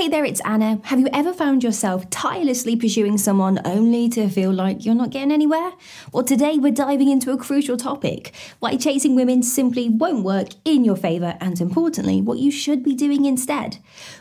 Hey there, it's Anna. Have you ever found yourself tirelessly pursuing someone only to feel like you're not getting anywhere? Well, today we're diving into a crucial topic why chasing women simply won't work in your favour, and importantly, what you should be doing instead.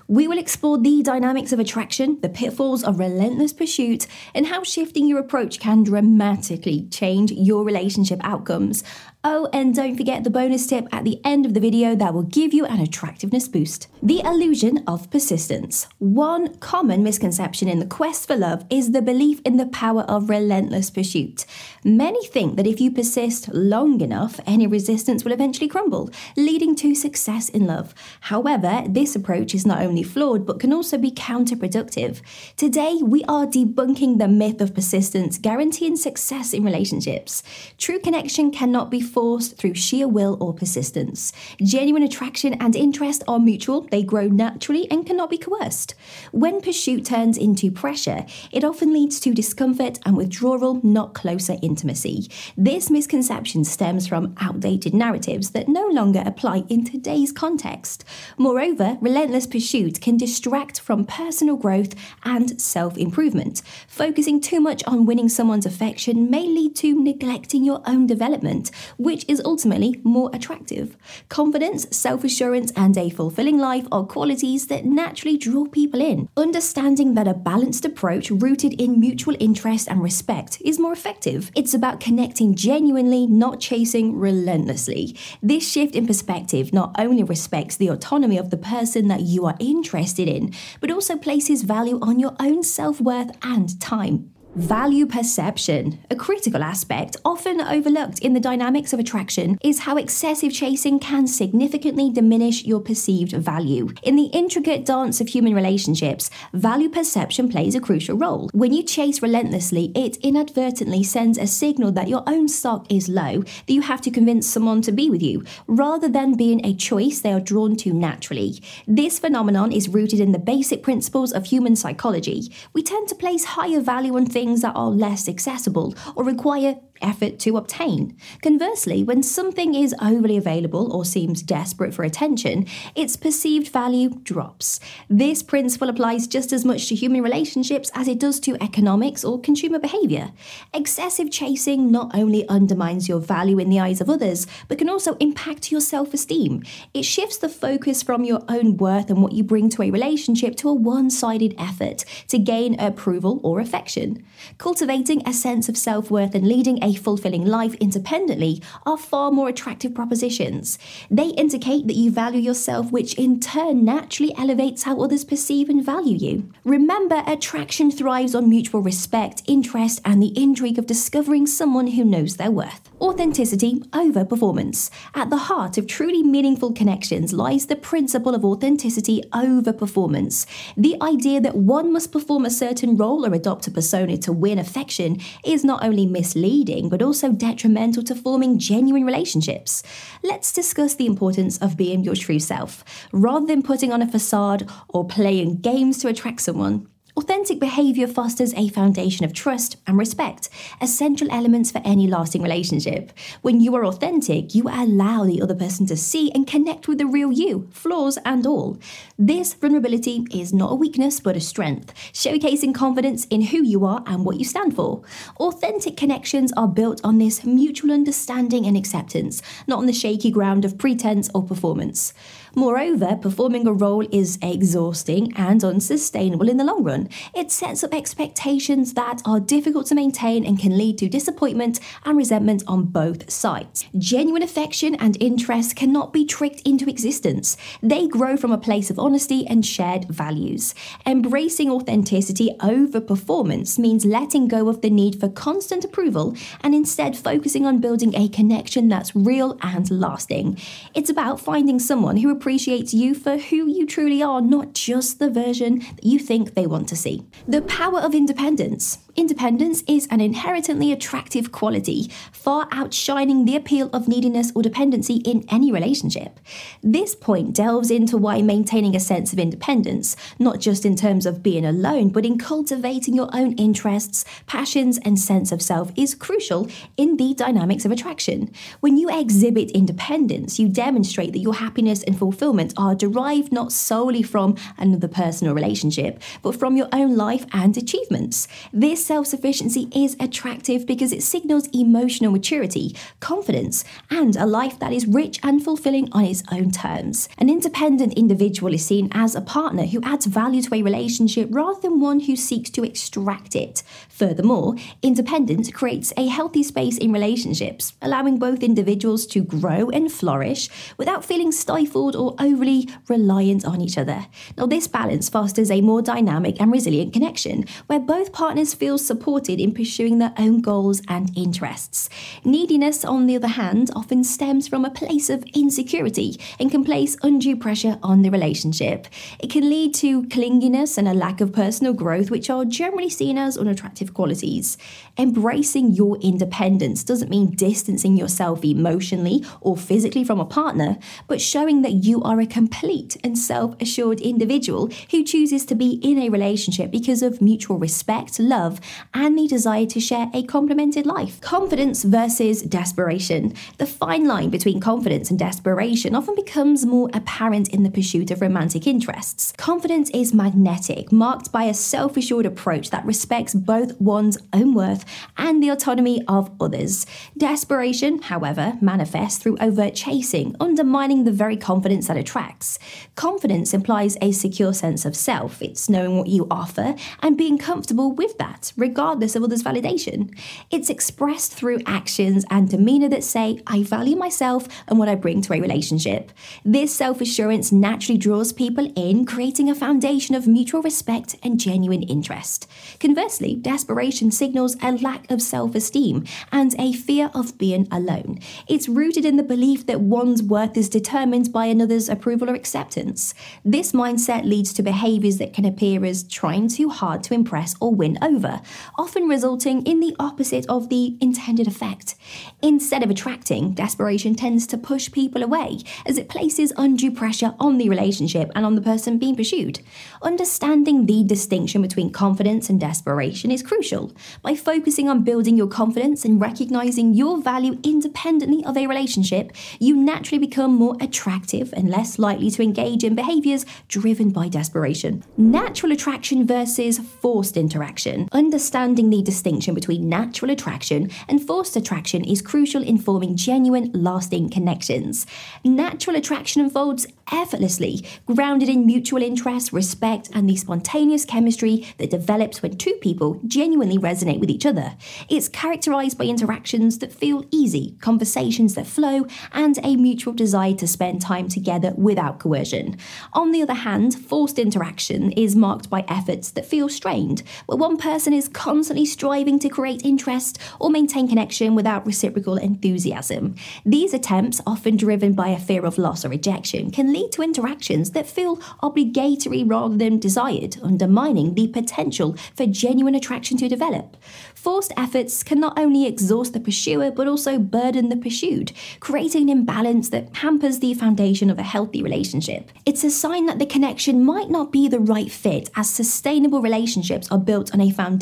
We will explore the dynamics of attraction, the pitfalls of relentless pursuit, and how shifting your approach can dramatically change your relationship outcomes. Oh, and don't forget the bonus tip at the end of the video that will give you an attractiveness boost. The illusion of persistence. One common misconception in the quest for love is the belief in the power of relentless pursuit. Many think that if you persist long enough, any resistance will eventually crumble, leading to success in love. However, this approach is not only flawed but can also be counterproductive. Today, we are debunking the myth of persistence, guaranteeing success in relationships. True connection cannot be forced through sheer will or persistence. Genuine attraction and interest are mutual, they grow naturally and cannot be coerced. When pursuit turns into pressure, it often leads to discomfort and withdrawal, not closer intimacy. This misconception stems from outdated narratives that no longer apply in today's context. Moreover, relentless pursuit can distract from personal growth and self improvement. Focusing too much on winning someone's affection may lead to neglecting your own development, which is ultimately more attractive. Confidence, self assurance, and a fulfilling life are qualities that naturally draw people in. Understanding that a balanced approach rooted in mutual interest and respect is more effective. It's about connecting genuinely, not chasing relentlessly. This shift in perspective not only respects the autonomy of the person that you are interested in, but also places value on your own self worth and time. Value perception, a critical aspect often overlooked in the dynamics of attraction, is how excessive chasing can significantly diminish your perceived value. In the intricate dance of human relationships, value perception plays a crucial role. When you chase relentlessly, it inadvertently sends a signal that your own stock is low, that you have to convince someone to be with you, rather than being a choice they are drawn to naturally. This phenomenon is rooted in the basic principles of human psychology. We tend to place higher value on things things that are less accessible or require effort to obtain. Conversely, when something is overly available or seems desperate for attention, its perceived value drops. This principle applies just as much to human relationships as it does to economics or consumer behavior. Excessive chasing not only undermines your value in the eyes of others, but can also impact your self esteem. It shifts the focus from your own worth and what you bring to a relationship to a one sided effort to gain approval or affection. Cultivating a sense of self worth and leading a a fulfilling life independently are far more attractive propositions. They indicate that you value yourself, which in turn naturally elevates how others perceive and value you. Remember, attraction thrives on mutual respect, interest, and the intrigue of discovering someone who knows their worth. Authenticity over performance. At the heart of truly meaningful connections lies the principle of authenticity over performance. The idea that one must perform a certain role or adopt a persona to win affection is not only misleading but also detrimental to forming genuine relationships. Let's discuss the importance of being your true self, rather than putting on a facade or playing games to attract someone. Authentic behaviour fosters a foundation of trust and respect, essential elements for any lasting relationship. When you are authentic, you allow the other person to see and connect with the real you, flaws and all. This vulnerability is not a weakness but a strength, showcasing confidence in who you are and what you stand for. Authentic connections are built on this mutual understanding and acceptance, not on the shaky ground of pretense or performance. Moreover, performing a role is exhausting and unsustainable in the long run. It sets up expectations that are difficult to maintain and can lead to disappointment and resentment on both sides. Genuine affection and interest cannot be tricked into existence. They grow from a place of honesty and shared values. Embracing authenticity over performance means letting go of the need for constant approval and instead focusing on building a connection that's real and lasting. It's about finding someone who appreciates you for who you truly are, not just the version that you think they want to see. The power of independence. Independence is an inherently attractive quality, far outshining the appeal of neediness or dependency in any relationship. This point delves into why maintaining a sense of independence, not just in terms of being alone, but in cultivating your own interests, passions, and sense of self, is crucial in the dynamics of attraction. When you exhibit independence, you demonstrate that your happiness and fulfillment are derived not solely from another person or relationship, but from your own life and achievements. This self sufficiency is attractive because it signals emotional maturity, confidence, and a life that is rich and fulfilling on its own terms. An independent individual is seen as a partner who adds value to a relationship rather than one who seeks to extract it. Furthermore, independence creates a healthy space in relationships, allowing both individuals to grow and flourish without feeling stifled or overly reliant on each other. Now, this balance fosters a more dynamic and resilient connection where both partners feel supported in pursuing their own goals and interests. Neediness, on the other hand, often stems from a place of insecurity and can place undue pressure on the relationship. It can lead to clinginess and a lack of personal growth, which are generally seen as unattractive qualities. Embracing your independence doesn't mean distancing yourself emotionally or physically from a partner, but showing that you are a complete and self assured individual who chooses to be in a relationship because of mutual respect, love, and the desire to share a complemented life. Confidence versus desperation. The fine line between confidence and desperation often becomes more apparent in the pursuit of romantic interests. Confidence is magnetic, marked by a self assured approach that respects both one's own worth and the autonomy of others. Desperation, however, manifests through overt chasing, undermining the very confidence that attracts. Confidence implies a secure sense of self, it's knowing what you offer and being comfortable with that, regardless of others' validation. It's expressed through actions and demeanor that say, I value myself and what I bring to a relationship. This self assurance naturally draws people in, creating a foundation of mutual respect and genuine interest. Conversely, desperation signals a lack of self esteem and a fear of being alone. It's rooted in the belief that one's worth is determined by another's approval or acceptance. This mindset leads to behaviors that can appear as trying too hard to impress or win over, often resulting in the opposite of the intended effect. Instead of attracting, desperation tends to push people away as it places undue pressure on the relationship and on the person being pursued. Understanding the distinction between confidence and desperation is crucial. By focusing on building your confidence and recognizing your value independently of a relationship, you naturally become more attractive and less likely to engage in behaviors driven by desperation. Natural attraction versus forced interaction. Understanding the distinction between natural attraction and forced attraction is crucial in forming genuine, lasting connections. Natural attraction unfolds effortlessly, grounded in mutual interest, respect, and the spontaneous chemistry that develops when two people genuinely resonate with each other. It's characterized by interactions that feel easy, conversations that flow, and a mutual desire to spend time together without coercion. On the other hand, forced interaction is marked by efforts that feel strained, where one person is constantly striving to create interest or maintain connection without reciprocal enthusiasm. These attempts, often driven by a fear of loss or rejection, can lead to interactions that feel obligatory rather than desired, undermining the potential for genuine attraction to develop. Forced efforts can not only exhaust the pursuer but also burden the pursued, creating an imbalance that hampers the foundation of a healthy relationship. It's a sign that the connection might not be the right fit, as sustainable relationships are built on a foundation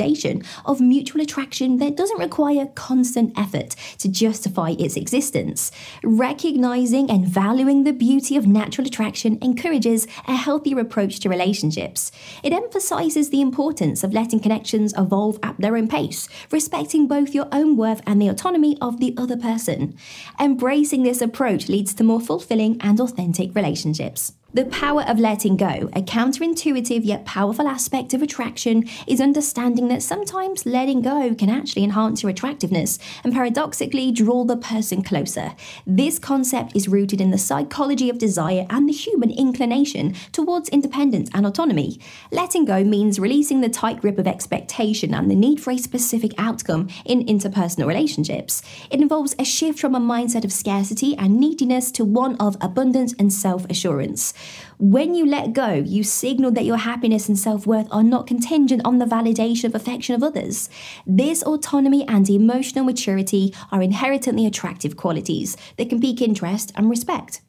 of mutual attraction that doesn't require constant effort to justify its existence. Recognizing and valuing the beauty of natural attraction encourages a healthier approach to relationships. It emphasizes the importance of letting connections evolve at their own pace respecting both your own worth and the autonomy of the other person. Embracing this approach leads to more fulfilling and authentic relationships. The power of letting go, a counterintuitive yet powerful aspect of attraction, is understanding that sometimes letting go can actually enhance your attractiveness and paradoxically draw the person closer. This concept is rooted in the psychology of desire and the human inclination towards independence and autonomy. Letting go means releasing the tight grip of expectation and the need for a specific outcome in interpersonal relationships. It involves a shift from a mindset of scarcity and neediness to one of abundance and self assurance. When you let go, you signal that your happiness and self worth are not contingent on the validation of affection of others. This autonomy and emotional maturity are inherently attractive qualities that can pique interest and respect.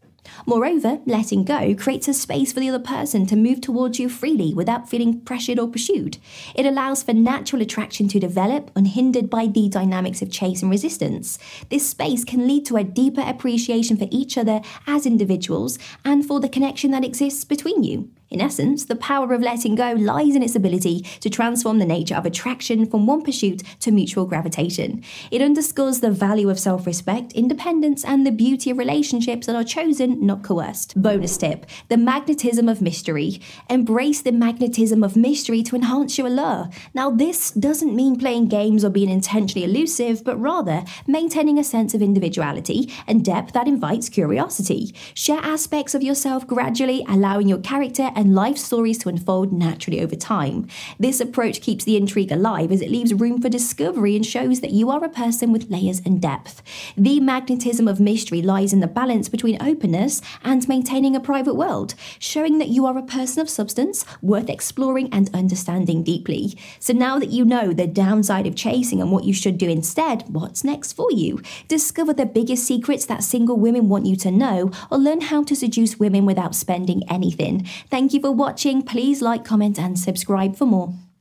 Moreover, letting go creates a space for the other person to move towards you freely without feeling pressured or pursued. It allows for natural attraction to develop, unhindered by the dynamics of chase and resistance. This space can lead to a deeper appreciation for each other as individuals and for the connection that exists between you. In essence, the power of letting go lies in its ability to transform the nature of attraction from one pursuit to mutual gravitation. It underscores the value of self respect, independence, and the beauty of relationships that are chosen, not coerced. Bonus tip the magnetism of mystery. Embrace the magnetism of mystery to enhance your allure. Now, this doesn't mean playing games or being intentionally elusive, but rather maintaining a sense of individuality and depth that invites curiosity. Share aspects of yourself gradually, allowing your character and life stories to unfold naturally over time. This approach keeps the intrigue alive as it leaves room for discovery and shows that you are a person with layers and depth. The magnetism of mystery lies in the balance between openness and maintaining a private world, showing that you are a person of substance worth exploring and understanding deeply. So now that you know the downside of chasing and what you should do instead, what's next for you? Discover the biggest secrets that single women want you to know, or learn how to seduce women without spending anything. Thank Thank you for watching. Please like, comment, and subscribe for more.